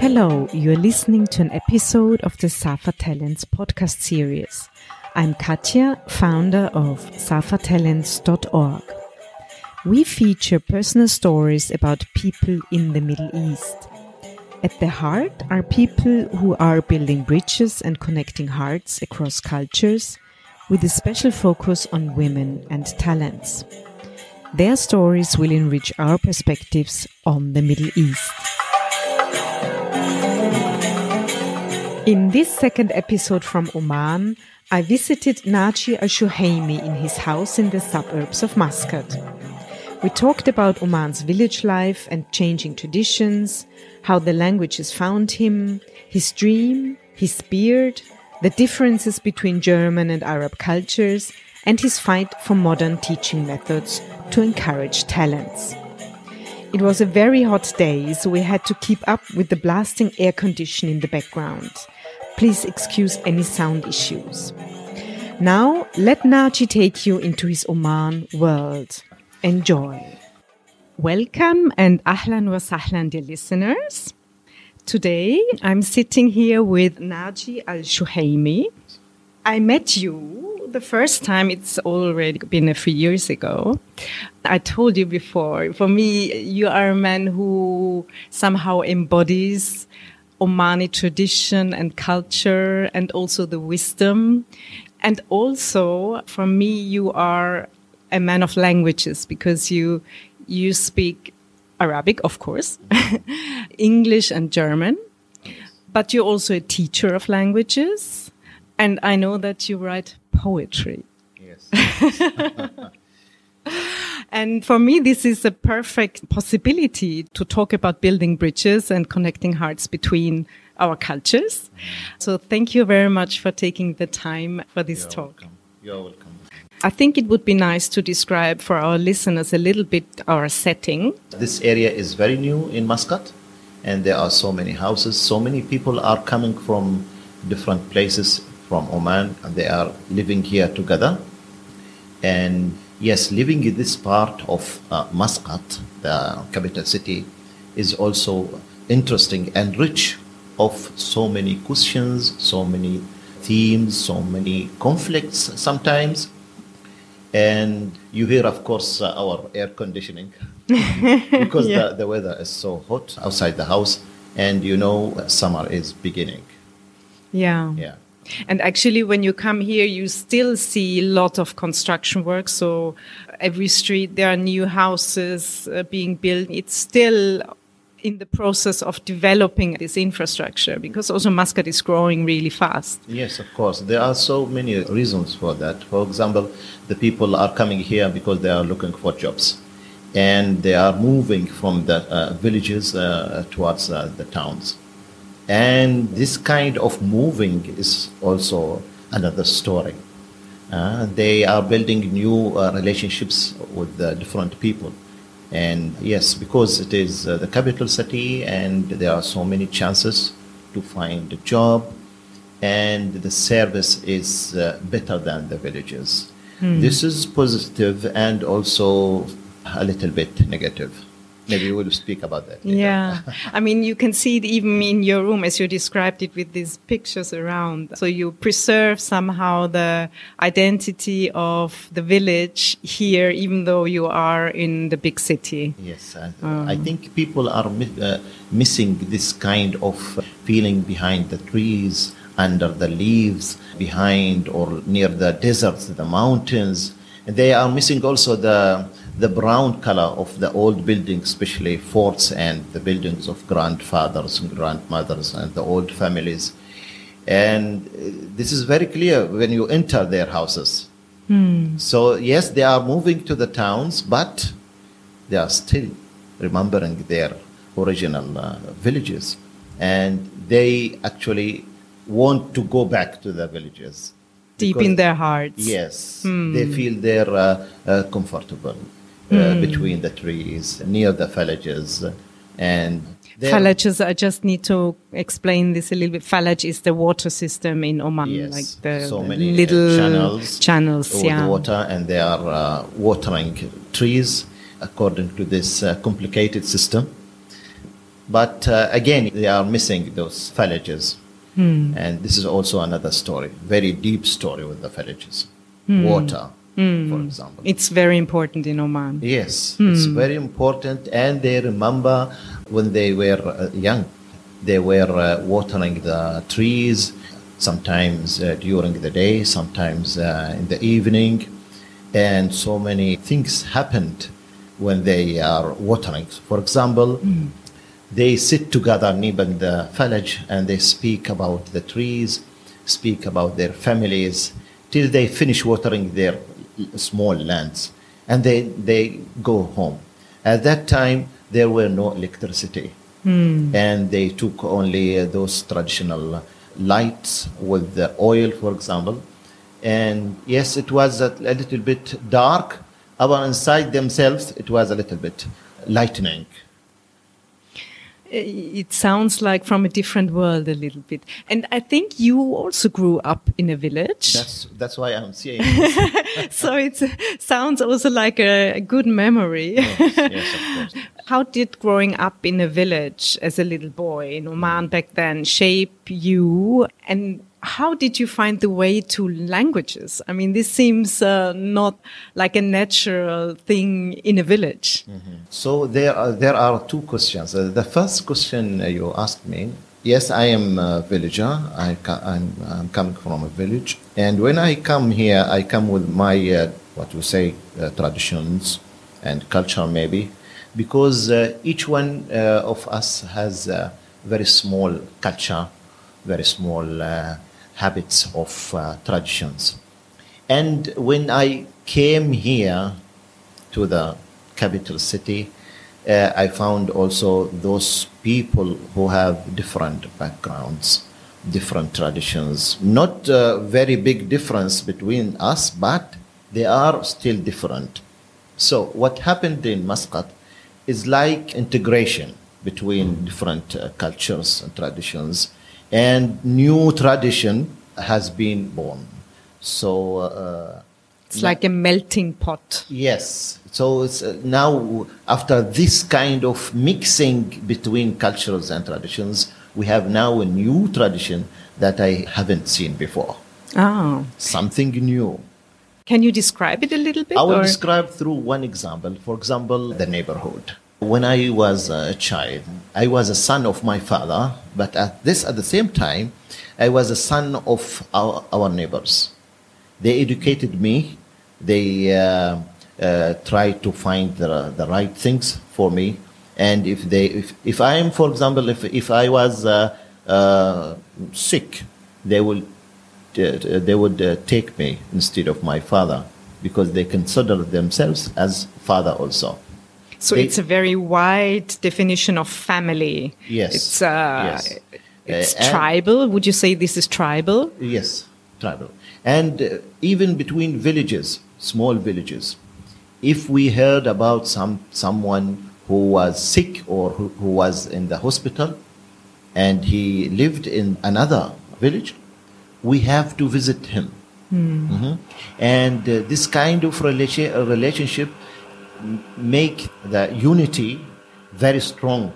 Hello, you're listening to an episode of the Safa Talents podcast series. I'm Katja, founder of safatalents.org. We feature personal stories about people in the Middle East. At the heart are people who are building bridges and connecting hearts across cultures with a special focus on women and talents. Their stories will enrich our perspectives on the Middle East. In this second episode from Oman, I visited Naji Al in his house in the suburbs of Muscat. We talked about Oman's village life and changing traditions, how the languages found him, his dream, his beard, the differences between German and Arab cultures, and his fight for modern teaching methods to encourage talents. It was a very hot day, so we had to keep up with the blasting air condition in the background. Please excuse any sound issues. Now, let Naji take you into his Oman world. Enjoy. Welcome and ahlan wa sahlan, dear listeners. Today, I'm sitting here with Naji Al Shuhaimi. I met you the first time, it's already been a few years ago. I told you before, for me, you are a man who somehow embodies Omani tradition and culture and also the wisdom. And also, for me, you are a man of languages because you you speak Arabic, of course, English and German, but you're also a teacher of languages. And I know that you write poetry. Yes. And for me, this is a perfect possibility to talk about building bridges and connecting hearts between our cultures. Mm-hmm. So thank you very much for taking the time for this You're talk. welcome. You're welcome. I think it would be nice to describe for our listeners a little bit our setting. This area is very new in Muscat, and there are so many houses. So many people are coming from different places from Oman, and they are living here together. And yes, living in this part of uh, Muscat, the capital city, is also interesting and rich of so many questions, so many themes, so many conflicts sometimes. And you hear, of course, uh, our air conditioning because Yeah. the, the weather is so hot outside the house, and you know, summer is beginning. Yeah. Yeah. And actually, when you come here, you still see a lot of construction work. So every street, there are new houses uh, being built. It's still in the process of developing this infrastructure because also Muscat is growing really fast. Yes, of course. There are so many reasons for that. For example, the people are coming here because they are looking for jobs. And they are moving from the uh, villages uh, towards uh, the towns. And this kind of moving is also another story. Uh, they are building new uh, relationships with uh, different people. And yes, because it is uh, the capital city and there are so many chances to find a job, and the service is uh, better than the villages. This is positive and also a little bit negative. Maybe we'll speak about that. later. Yeah. I mean, you can see it even in your room as you described it with these pictures around. So you preserve somehow the identity of the village here, even though you are in the big city. Yes, I, I think people are mi- uh, missing this kind of feeling behind the trees, under the leaves, behind or near the deserts, the mountains. And they are missing also the the brown color of the old buildings, especially forts and the buildings of grandfathers and grandmothers and the old families. And uh, this is very clear when you enter their houses. So yes, they are moving to the towns, but they are still remembering their original uh, villages, and they actually want to go back to their villages. Deep Because- in their hearts. Yes, they feel they're uh, uh, comfortable uh, between the trees, near the villages, and Falajs, I just need to explain this a little bit. Falaj is the water system in Oman, Yes, like the so many uh, little channels, channels, yeah. water, and they are uh, watering trees according to this uh, complicated system. But uh, again, they are missing those villages. And this is also another story, very deep story with the villages. Water, for example. It's very important in Oman. Yes, it's very important. And they remember when they were uh, young, they were uh, watering the trees, sometimes uh, during the day, sometimes uh, in the evening. And so many things happened when they are watering. For example, they sit together near the village and they speak about the trees, speak about their families, till they finish watering their small lands. And they, they go home. At that time, there were no electricity. And they took only uh, those traditional lights with the oil, for example. And yes, it was a, a little bit dark, but inside themselves, it was a little bit lightening. It sounds like from a different world a little bit. And I think you also grew up in a village. That's that's why I'm saying so it sounds also like a, good memory. yes, yes, of course. How did growing up in a village as a little boy in Oman back then shape you? And how did you find the way to languages? I mean, this seems uh, not like a natural thing in a village. So there are, there are two questions. Uh, the first question uh, you asked me, yes, I am a villager. I I'm I'm coming from a village, and when I come here, I come with my uh, what you say uh, traditions and culture maybe, because uh, each one of us has a very small culture, very small habits of uh, traditions. And when I came here to the capital city, uh, I found also those people who have different backgrounds, different traditions. Not a very big difference between us, but they are still different. So what happened in Muscat is like integration between different uh, cultures and traditions, and new tradition has been born. So. Uh, It's like a melting pot. Yes. So it's uh, now after this kind of mixing between cultures and traditions, we have now a new tradition that I haven't seen before. Ah. Something new. Can you describe it a little bit? I will or- describe through one example. For example, the neighborhood. When I was a child, I was a son of my father, but at this at the same time, I was a son of our, our neighbors. They educated me. They uh, uh, tried to find the, the right things for me. And if they, if, if I am, for example, if, if I was uh, uh, sick, they will uh, they would uh, take me instead of my father because they consider themselves as father also. So They- it's a very wide definition of family. Yes. It's, uh, Yes. it's Uh, tribal. Would you say this is tribal? Yes, tribal. And uh, even between villages, small villages, if we heard about some someone who was sick or who, who was in the hospital and he lived in another village, we have to visit him. Mhm. And uh, this kind of relation, uh, relationship make the unity very strong.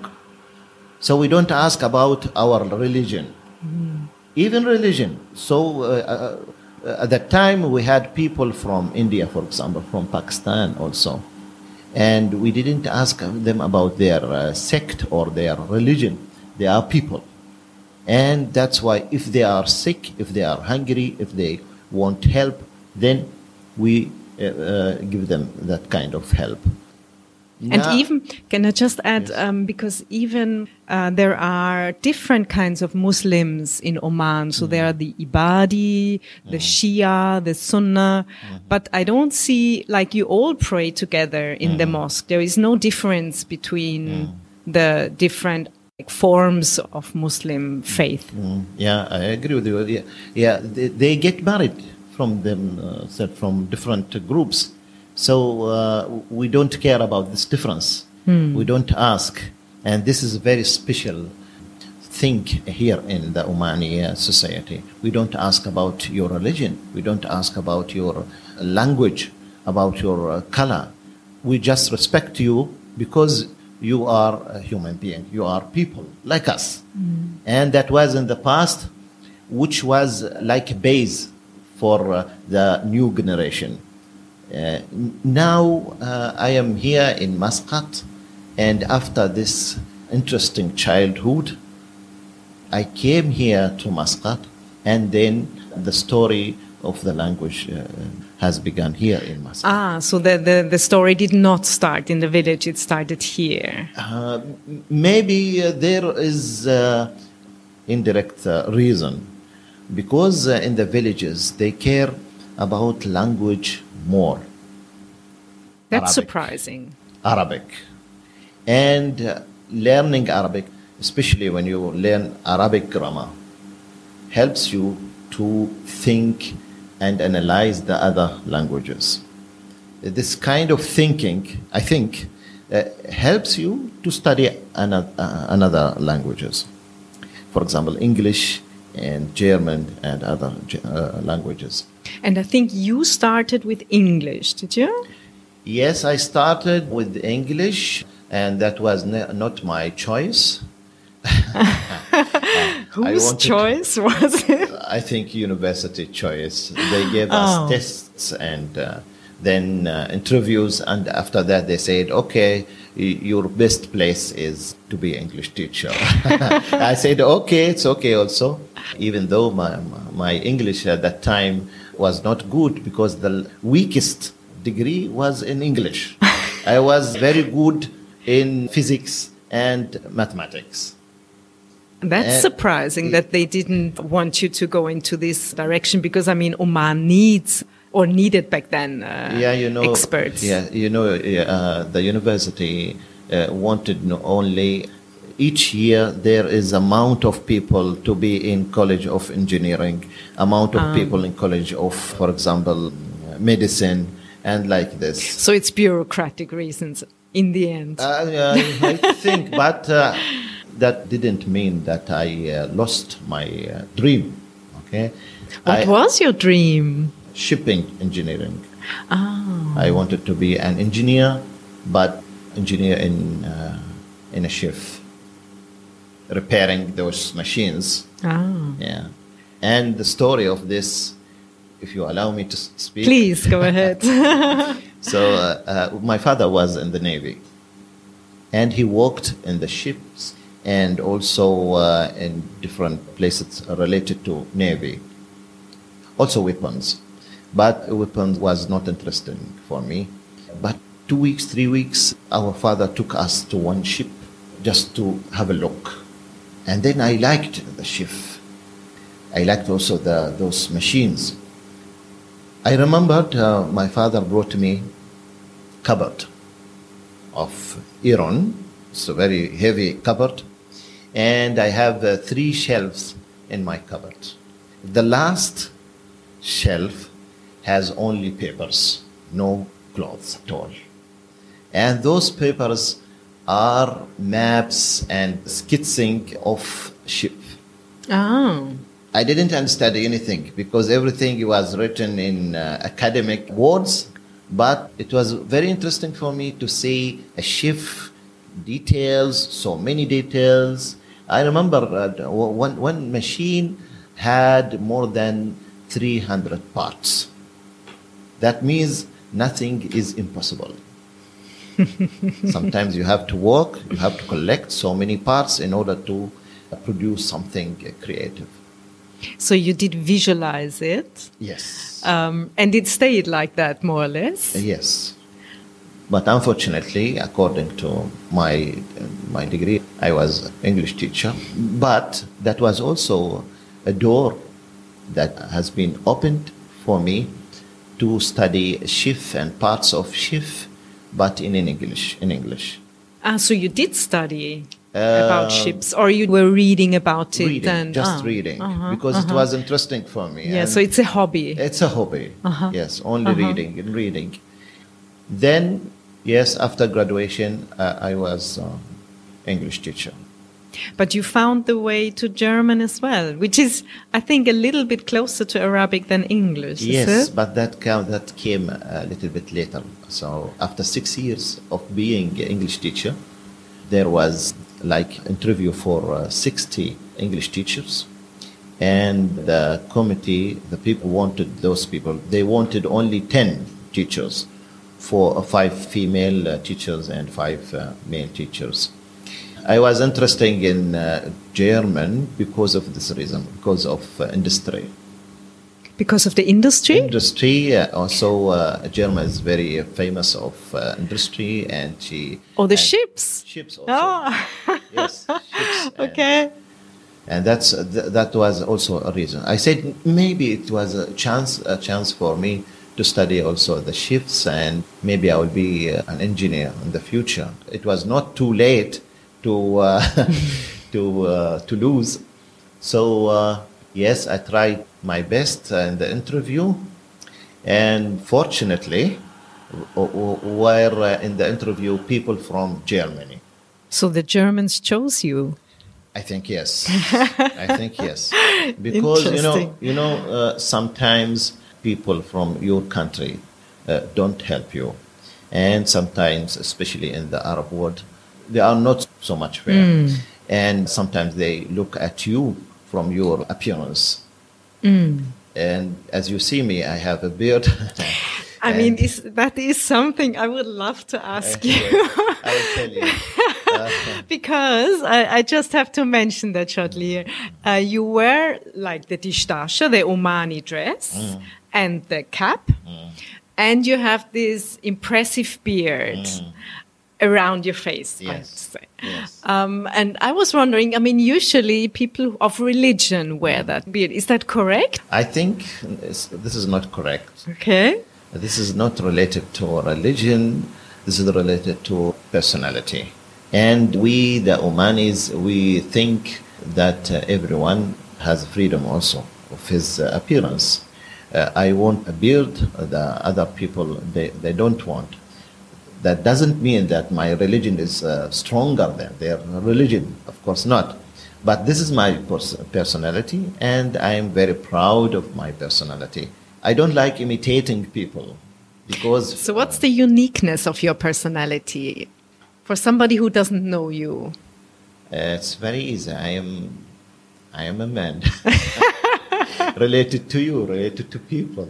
So we don't ask about our religion even religion. So uh, uh, at that time we had people from India, for example, from Pakistan also, and we didn't ask them about their uh, sect or their religion. They are people, and that's why if they are sick, if they are hungry, if they want help, then we uh, uh, give them that kind of help. And Now- even, can I just add, um, because even uh, there are different kinds of Muslims in Oman. So there are the Ibadi, the Shia, the Sunnah. But I don't see, like, you all pray together in the mosque. There is no difference between the different like, forms of Muslim faith. Mm, yeah, I agree with you. Yeah, yeah they, they get married from them, uh, said from different groups. So uh, we don't care about this difference. We don't ask, and this is a very special thing here in the Omani society. We don't ask about your religion. We don't ask about your language, about your uh, color. We just respect you because you are a human being. You are people like us. And that was in the past, which was like a base for uh, the new generation. Uh, now uh, I am here in Muscat, and after this interesting childhood, I came here to Muscat, and then the story of the language uh, has begun here in Muscat. Ah, so the, the, the story did not start in the village, it started here. Uh, maybe uh, there is uh, indirect uh, reason because uh, in the villages they care about language more That's Arabic. surprising. arabic and uh, learning arabic especially when you learn arabic grammar helps you to think and analyze the other languages this kind of thinking i think uh, helps you to study another, uh, another languages for example english and german and other uh, languages And I think you started with English, did you? Yes, I started with English, and that was not my choice. Whose wanted- choice was it? I think university choice. They gave Oh. us tests and uh, then uh, interviews, and after that they said, "Okay, your best place is to be English teacher." I said, "Okay, it's okay." Also, even though my my English at that time was not good because the weakest degree was in English. I was very good in physics and mathematics. That's surprising that they didn't want you to go into this direction because I mean Oman needs or needed back then uh, yeah, you know, experts. Yeah, you know, uh, the university uh, wanted only each year there is amount of people to be in college of engineering, amount of Ah. people in college of, for example, medicine, and like this. So it's bureaucratic reasons in the end. Uh, I think, but uh, that didn't mean that I uh, lost my uh, dream. Okay, what I- was your dream? Shipping engineering. Ah, I wanted to be an engineer, but engineer in uh, in a ship, repairing those machines. ah. Yeah, and the story of this, if you allow me to speak. Please go ahead. So uh, uh, my father was in the navy, and he worked in the ships and also uh, in different places related to navy. Also weapons, but weapons was not interesting for me. But two weeks, three weeks, our father took us to one ship just to have a look, and then I liked the ship. I liked also the those machines. I remembered uh, my father brought me cupboard of iron. It's a very heavy cupboard, and I have uh, three shelves in my cupboard. The last shelf has only papers, no clothes at all. And those papers are maps and skitsing of ship. oh, I didn't understand anything because everything was written in uh, academic words, but it was very interesting for me to see a ship details, so many details. I remember uh, one, one machine had more than 300 parts. That means nothing is impossible. Sometimes you have to work, you have to collect so many parts in order to uh, produce something creative. so you did visualize it, Yes. um, and it stayed like that more or less. yes. But unfortunately, according to my my degree, I was English teacher. But that was also a door that has been opened for me to study shift and parts of shift, but in, in English. In English. Ah, so you did study about Uh, ships, or you were reading about it reading, and just ah, reading, uh-huh, because it uh-huh. was interesting for me. Yeah, so it's a hobby. It's a hobby. Uh-huh. Yes, only Uh-huh. reading and reading. Then, yes, after graduation, uh, I was uh, English teacher. But you found the way to German as well, which is, I think, a little bit closer to Arabic than English. is yes, but that came, that came a little bit later. So after six years of being an English teacher, there was like interview for uh, 60 English teachers and the committee, the people wanted those people, they wanted only 10 teachers for uh, five female uh, teachers and five uh, male teachers. I was interested in uh, German because of this reason, because of uh, industry. Because of the industry? Industry, uh, also uh, German is very famous of uh, industry and she... Oh, the ships? Ships also. Oh, Yes, ships. and- okay. and that's th- that was also a reason. I said maybe it was a chance a chance for me to study also the shifts and maybe I will be uh, an engineer in the future. It was not too late to uh, to uh, to lose. So uh, yes, I tried my best in the interview, and fortunately, were in the interview people from Germany. So the Germans chose you. I think yes. I think yes, because you know, you know, uh, sometimes people from your country uh, don't help you, and sometimes, especially in the Arab world, they are not so much fair, mm. and sometimes they look at you from your appearance. Mm. And as you see me, I have a beard. I mean, is, that is something I would love to ask you. I will tell you. Because I, I just have to mention that shortly. Mm. Uh, you wear like the dishdasha, the Omani dress, Mm. and the cap, and you have this impressive beard around your face. Yes. say. yes. Um, and I was wondering. I mean, usually people of religion wear Mm. that beard. Is that correct? I think this is not correct. Okay. This is not related to religion. This is related to personality. And we, the Omanis, we think that uh, everyone has freedom also of his uh, appearance. Uh, I want a beard. The other people they, they don't want. That doesn't mean that my religion is uh, stronger than their religion. Of course not. But this is my pers- personality, and I am very proud of my personality. I don't like imitating people because. So, what's the uniqueness of your personality for somebody who doesn't know you? Uh, it's very easy. I am, I am a man. related to you, related to people.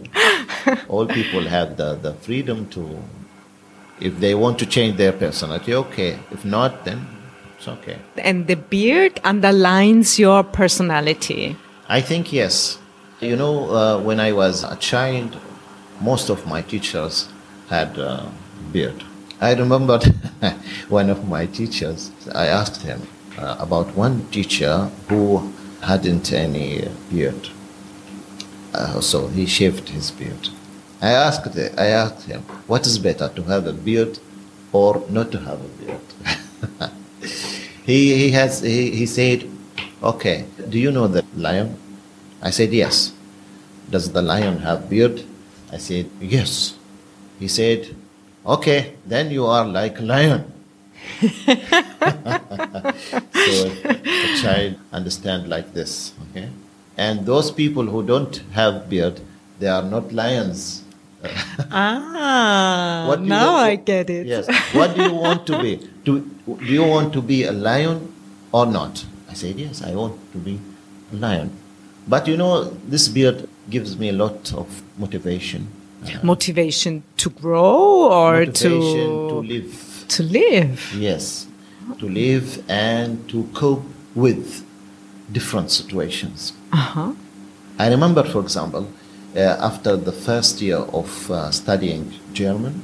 All people have the, the freedom to, if they want to change their personality, okay. If not, then it's okay. And the beard underlines your personality. I think yes. You know, uh, when I was a child, most of my teachers had uh, beard. I remember one of my teachers. I asked him uh, about one teacher who hadn't any beard. Uh, so he shaved his beard. I asked, I asked him, what is better, to have a beard or not to have a beard? he, he, has, he, he said, okay, do you know the lion? I said, yes. Does the lion have beard? I said, yes. He said, okay, then you are like a lion. so a child understand like this, okay? And those people who don't have beard, they are not lions. Ah, What now I get it. Yes. What do you want to be? Do, do you want to be a lion or not? I said, yes, I want to be a lion. But you know, this beard gives me a lot of motivation. Uh, Motivation to grow or motivation to to live. to live. Yes, to live and to cope with different situations. Uh-huh. I remember, for example, after the first year of uh, studying German,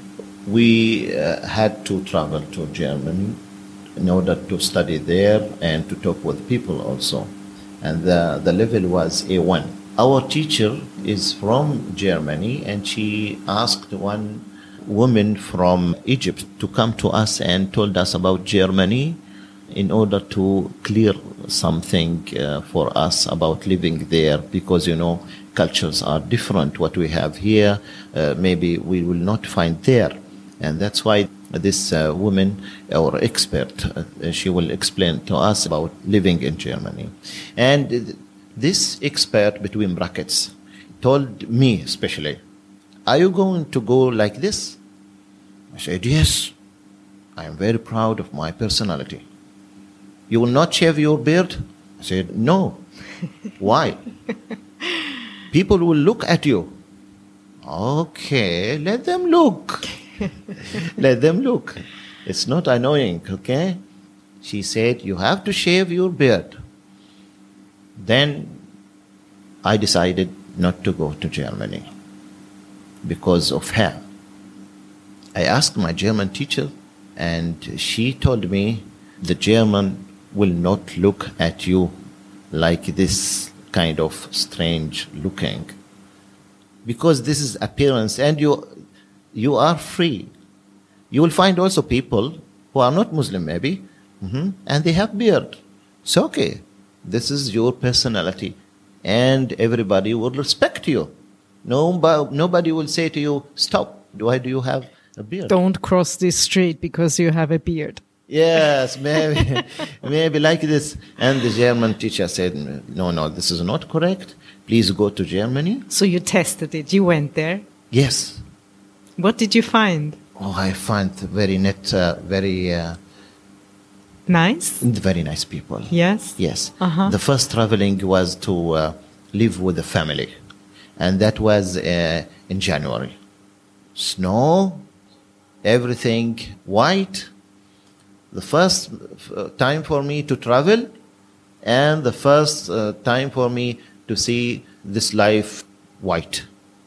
we uh, had to travel to Germany in order to study there and to talk with people also. And the, the level was A1. Our teacher is from Germany and she asked one woman from Egypt to come to us and told us about Germany in order to clear something uh, for us about living there because you know cultures are different what we have here uh, maybe we will not find there and that's why this uh, woman or expert uh, she will explain to us about living in germany and this expert between brackets told me especially are you going to go like this i said yes I am very proud of my personality. You will not shave your beard? I said, No. Why? People will look at you. Okay, let them look. let them look. It's not annoying, okay? She said, You have to shave your beard. Then I decided not to go to Germany because of her. I asked my German teacher, and she told me the German will not look at you like this kind of strange looking. Because this is appearance and you you are free. You will find also people who are not muslim maybe hmm and they have beard. It's okay this is your personality and everybody will respect you. Nobody, nobody will say to you stop why do you have a beard? Don't cross this street because you have a beard. Yes, maybe, maybe like this. And the German teacher said, "No, no, this is not correct. Please go to Germany." So you tested it. You went there. Yes. What did you find? Oh, I find very net, uh, very, uh, Nice? very nice people. Yes? Yes. Uh-huh. The first traveling was to uh, live with the family, and that was uh, in January. Snow, everything white. The first uh, time for me to travel, and the first uh, time for me to see this life white.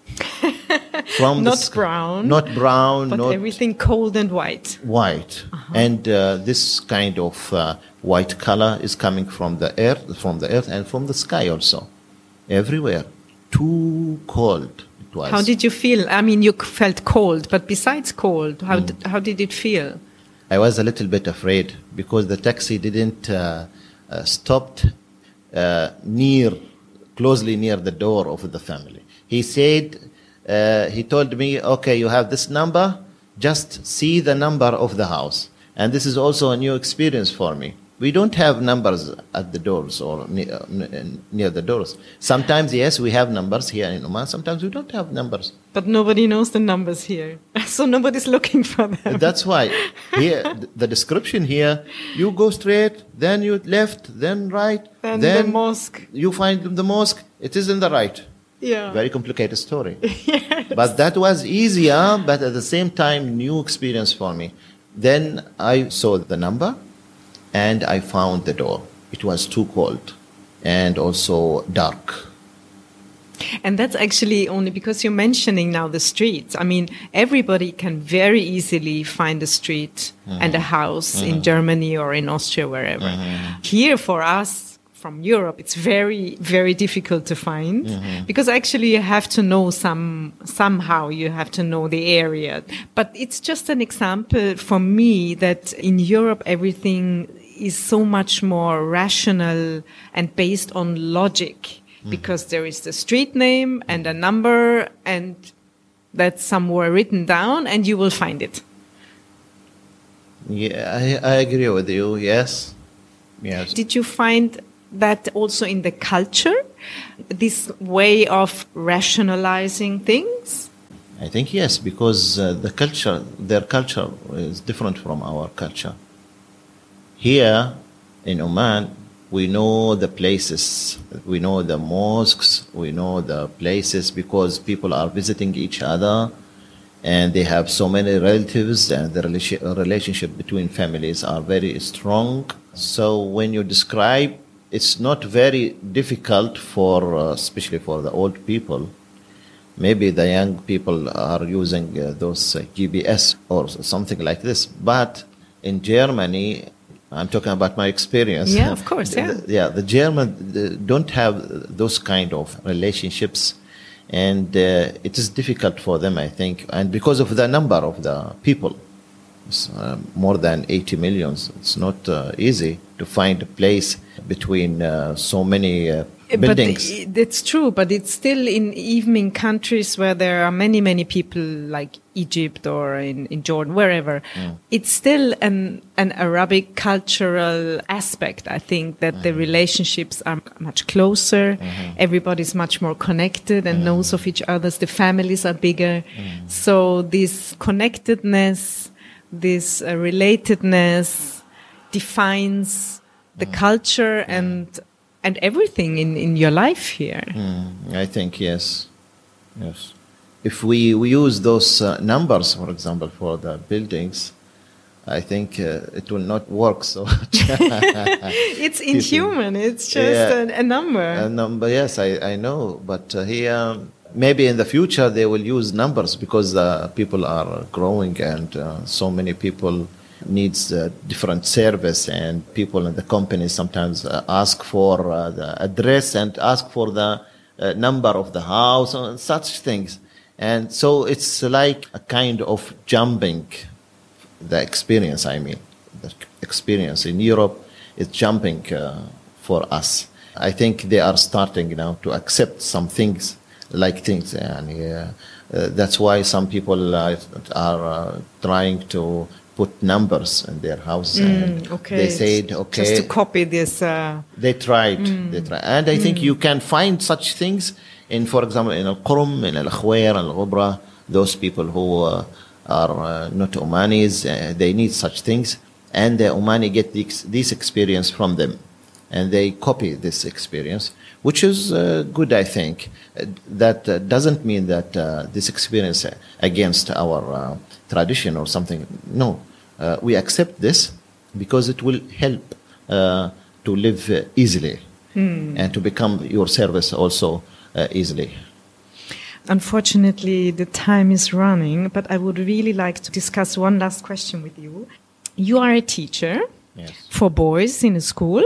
From Not sk- brown, not brown, But not everything cold and white. white and uh, this kind of uh, white color is coming from the earth from the earth and from the sky also everywhere too cold it was How did you feel? I mean, you felt cold, but besides cold, how, Hmm. d- how did it feel? I was a little bit afraid because the taxi didn't uh, uh, stopped uh, near closely near the door of the family. He said uh, he told me okay you have this number. Just see the number of the house. And this is also a new experience for me we don't have numbers at the doors or ne- uh, near the doors sometimes yes we have numbers here in oman sometimes we don't have numbers But nobody knows the numbers here. So nobody's looking for them. That's why here the description here you go straight, then you left, then right, Then then the mosque. You find the mosque. It is in the right. Yeah. Very complicated story. But that was easier, but at the same time new experience for me. Then I saw the number, and I found the door. It was too cold, and also dark. And that's actually only because you're mentioning now the streets. I mean, everybody can very easily find a street and a mm-hmm. house in mm-hmm. Germany or in Austria, wherever. Mm-hmm. Here for us, from Europe, it's very, very difficult to find because actually you have to know some, somehow you have to know the area. But it's just an example for me that in Europe, everything is so much more rational and based on logic because there is the street name and a number and that's somewhere written down and you will find it. Yeah, I, I agree with you. Yes, yes. Did you find that also in the culture, this way of rationalizing things? I think yes, because uh, the culture, their culture is different from our culture. Here in Oman, we know the places, we know the mosques, we know the places because people are visiting each other and they have so many relatives and the relation- relationship between families are very strong. So when you describe, it's not very difficult for, uh, especially for the old people, maybe the young people are using uh, those uh, GPS or something like this. But in Germany, I'm talking about my experience. Yeah, of course, yeah. the- yeah, the German don't have those kind of relationships, and uh, it is difficult for them, I think, and because of the number of the people. It's, uh, more than 80 millions. It's not uh, easy to find a place between uh, so many uh, buildings. But i- that's true, but it's still in even in countries where there are many, many people like Egypt or in, in Jordan, wherever. It's still an, an Arabic cultural aspect, I think, that the relationships are much closer. Everybody's much more connected and knows of each other. The families are bigger. So this connectedness this uh, relatedness defines the culture and and everything in, in your life here. Mm, I think yes, yes. If we, we use those uh, numbers, for example, for the buildings, I think uh, it will not work so much. it's inhuman. It's just Yeah. a, a number. A number, yes, I, I know. But uh, here, maybe in the future, they will use numbers because uh, people are growing and uh, so many people needs uh, different service and people in the company sometimes uh, ask for uh, the address and ask for the uh, number of the house and such things. And so it's like a kind of jumping the experience, I mean, the experience in Europe is jumping for us. I think they are starting now to accept some things like things, and uh, that's why some people uh, are uh, trying to put numbers in their house. and Mm, okay. They said, okay, Just to copy this. Uh, they tried. They tried. And I think you can find such things in, for example, in Al Qurum, in Al Khwair, Al Ghubra, those people who uh, are uh, not Omanis, uh, they need such things. And the Omani get this, this experience from them. And they copy this experience, which is uh, good, I think. Uh, that uh, doesn't mean that uh, this experience against our uh, tradition or something. No. Uh, we accept this because it will help uh, to live easily and to become your service also uh, easily. Unfortunately, the time is running, but I would really like to discuss one last question with you. You are a teacher Yes. for boys in a school.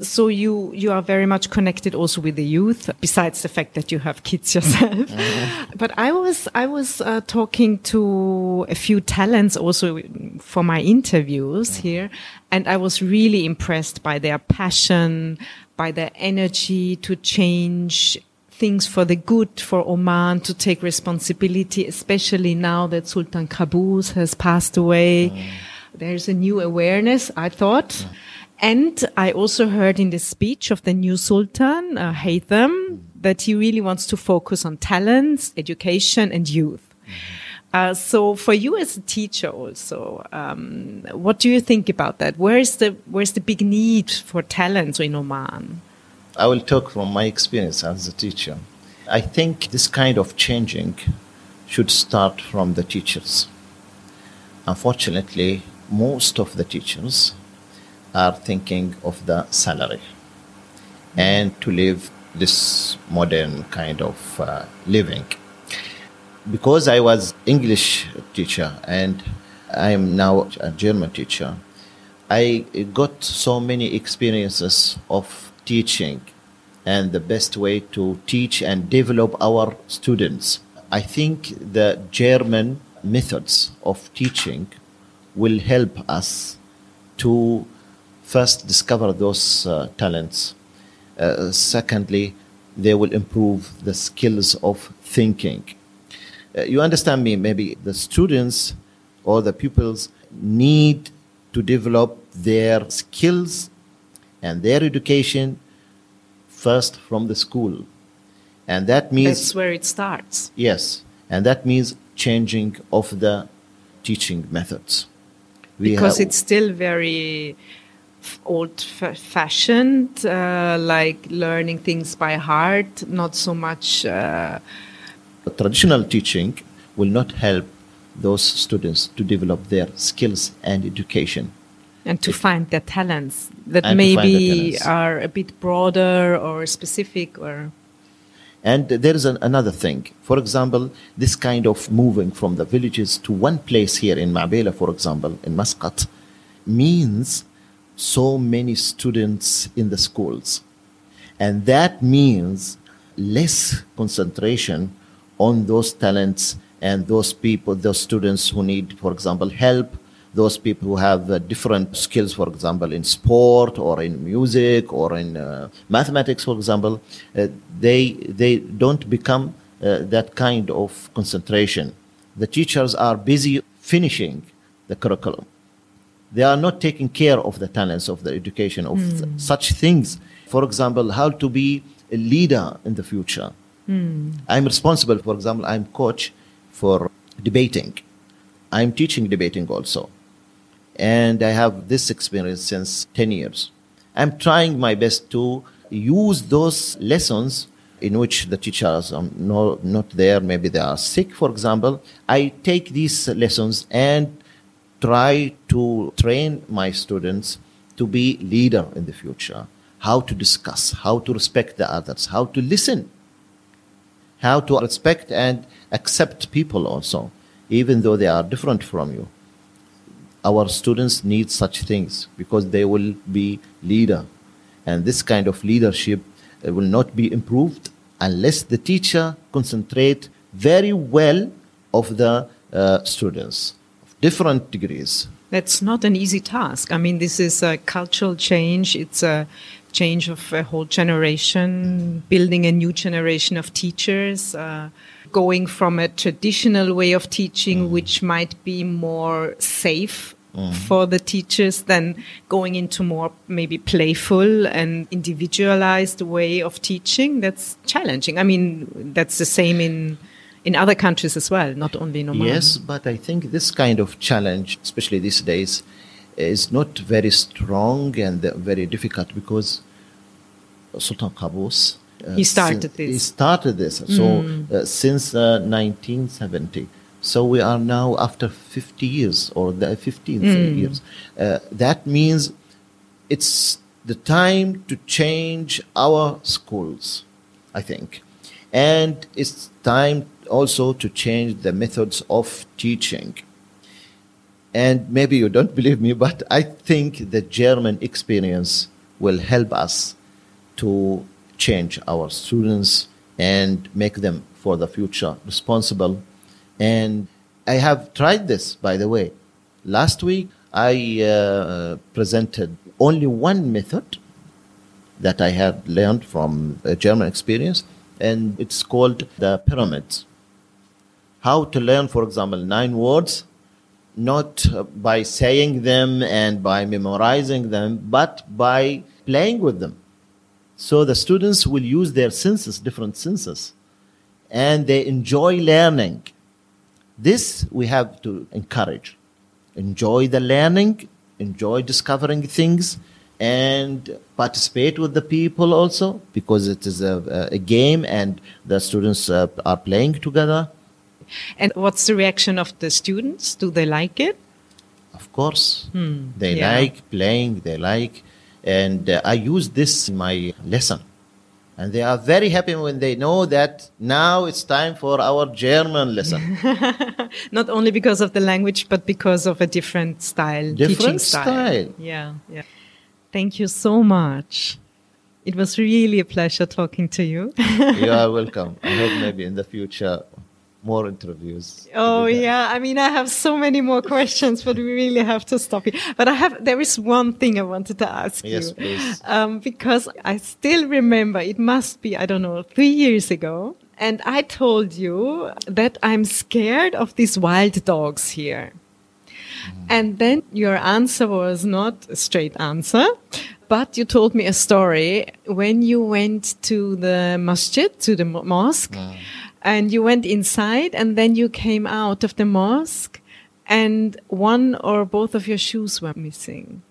So you, you are very much connected also with the youth, besides the fact that you have kids yourself. Mm-hmm. But I was, I was uh, talking to a few talents also for my interviews mm-hmm. here, and I was really impressed by their passion, by their energy to change things for the good for Oman to take responsibility, especially now that Sultan Qaboos has passed away. Mm. There's a new awareness, I thought. Mm. And I also heard in the speech of the new Sultan, uh, Haytham, that he really wants to focus on talents, education, and youth. Uh, so for you as a teacher also, um, what do you think about that? Where is the, where's the big need for talents in Oman? I will talk from my experience as a teacher. I think this kind of changing should start from the teachers. Unfortunately, most of the teachers are thinking of the salary and to live this modern kind of uh, living. Because I was English teacher and I am now a German teacher, I got so many experiences of teaching and the best way to teach and develop our students. I think the German methods of teaching will help us to first discover those uh, talents. Uh, secondly, they will improve the skills of thinking. Uh, you understand me? Maybe the students or the pupils need to develop their skills and their education first from the school. And that means That's where it starts. Yes, and that means changing of the teaching methods. We because have- it's still very old fashioned, uh, like learning things by heart, not so much. Uh, traditional teaching will not help those students to develop their skills and education. and to find their talents that maybe talents. are a bit broader or specific or And there is an, another thing. For example, this kind of moving from the villages to one place here in Ma'bela, for example, in Muscat, means so many students in the schools. And that means less concentration on those talents and those people, those students who need, for example, help, those people who have uh, different skills, for example, in sport or in music or in uh, mathematics, for example, uh, they, they don't become uh, that kind of concentration. The teachers are busy finishing the curriculum they are not taking care of the talents of the education of th- such things. For example how to be a leader in the future. Hmm. I'm responsible for example i'm coach for debating. I'm teaching debating also. And I have this experience since 10 years. I'm trying my best to use those lessons in which the teachers are no, not there, maybe they are sick, for example. I take these lessons and try to train my students to be leader in the future. How to discuss how to respect the others how to listen how to respect and accept people also. Even though they are different from you our students need such things because they will be leader. And this kind of leadership uh, will not be improved unless the teacher concentrate very well of the uh, students different degrees that's not an easy task i mean this is a cultural change it's a change of a whole generation building a new generation of teachers uh, going from a traditional way of teaching, mm. which might be more safe mm. for the teachers, than going into more maybe playful and individualized way of teaching. That's challenging. I mean, that's the same in in other countries as well, not only in Oman. Yes, but I think this kind of challenge, especially these days, is not very strong and very difficult because Sultan Qaboos uh, he started this. He started this. So mm. uh, since 1970. Uh, so we are now after 50 years or the 15th mm. years. that means it's the time to change our schools, I think. And it's time also to change the methods of teaching. And maybe you don't believe me, but I think the German experience will help us to change our students and make them for the future responsible. And I have tried this, by the way. Last week, I uh, presented only one method that I had learned from a German experience, and it's called the pyramids. How to learn, for example, nine words, not by saying them and by memorizing them, but by playing with them. So the students will use their senses, different senses, and they enjoy learning. This we have to encourage. Enjoy the learning, enjoy discovering things, and participate with the people also because it is a, a game and the students uh, are playing together. And what's the reaction of the students? Do they like it? Of course. Hmm. They yeah. like playing, they like and uh, I use this in my lesson. And they are very happy when they know that now it's time for our German lesson. Not only because of the language, but because of a different style, different teaching style. style. Yeah, yeah. Thank you so much. It was really a pleasure talking to you. you are welcome. I hope maybe in the future more interviews. Oh yeah, I mean I have so many more questions, but we really have to stop here. But I have there is one thing I wanted to ask yes, you. Please. Um, because I still remember it must be I don't know three years ago, and I told you that I'm scared of these wild dogs here. Mm. And then your answer was not a straight answer, but you told me a story when you went to the masjid, to the mosque. Mm and you went inside and then you came out of the mosque and one or both of your shoes were missing.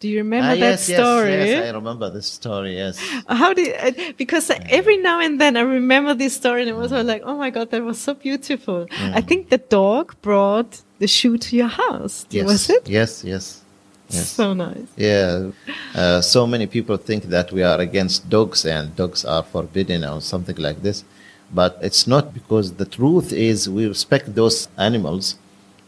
Do you remember ah, that yes, story? Yes, yes, I remember this story. Yes. How did? Uh, because every now and then I remember this story, and it was mm. like, oh my god, that was so beautiful. Mm. I think the dog brought the shoe to your house. Yes. Was it? Yes. Yes. Yes. So nice. Yeah. Uh, so many people think that we are against dogs and dogs are forbidden or something like this. But it's not because the truth is we respect those animals,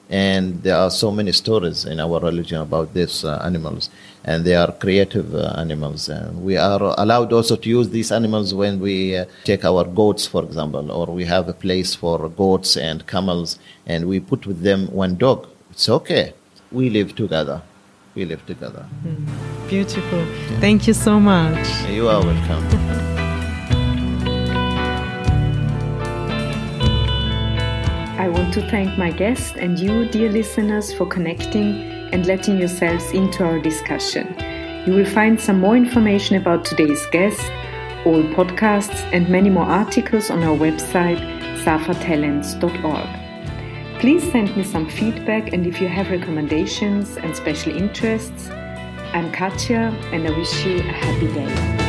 and there are so many stories in our religion about these uh, animals, and they are creative uh, animals. And we are allowed also to use these animals when we uh, take our goats, for example, or we have a place for goats and camels, and we put with them one dog. It's okay. We live together. We live together. Mm, beautiful. Yeah. Thank you so much. You are welcome. I want to thank my guest and you, dear listeners, for connecting and letting yourselves into our discussion. You will find some more information about today's guest, all podcasts, and many more articles on our website, safatalents.org. Please send me some feedback and if you have recommendations and special interests. I'm Katja and I wish you a happy day.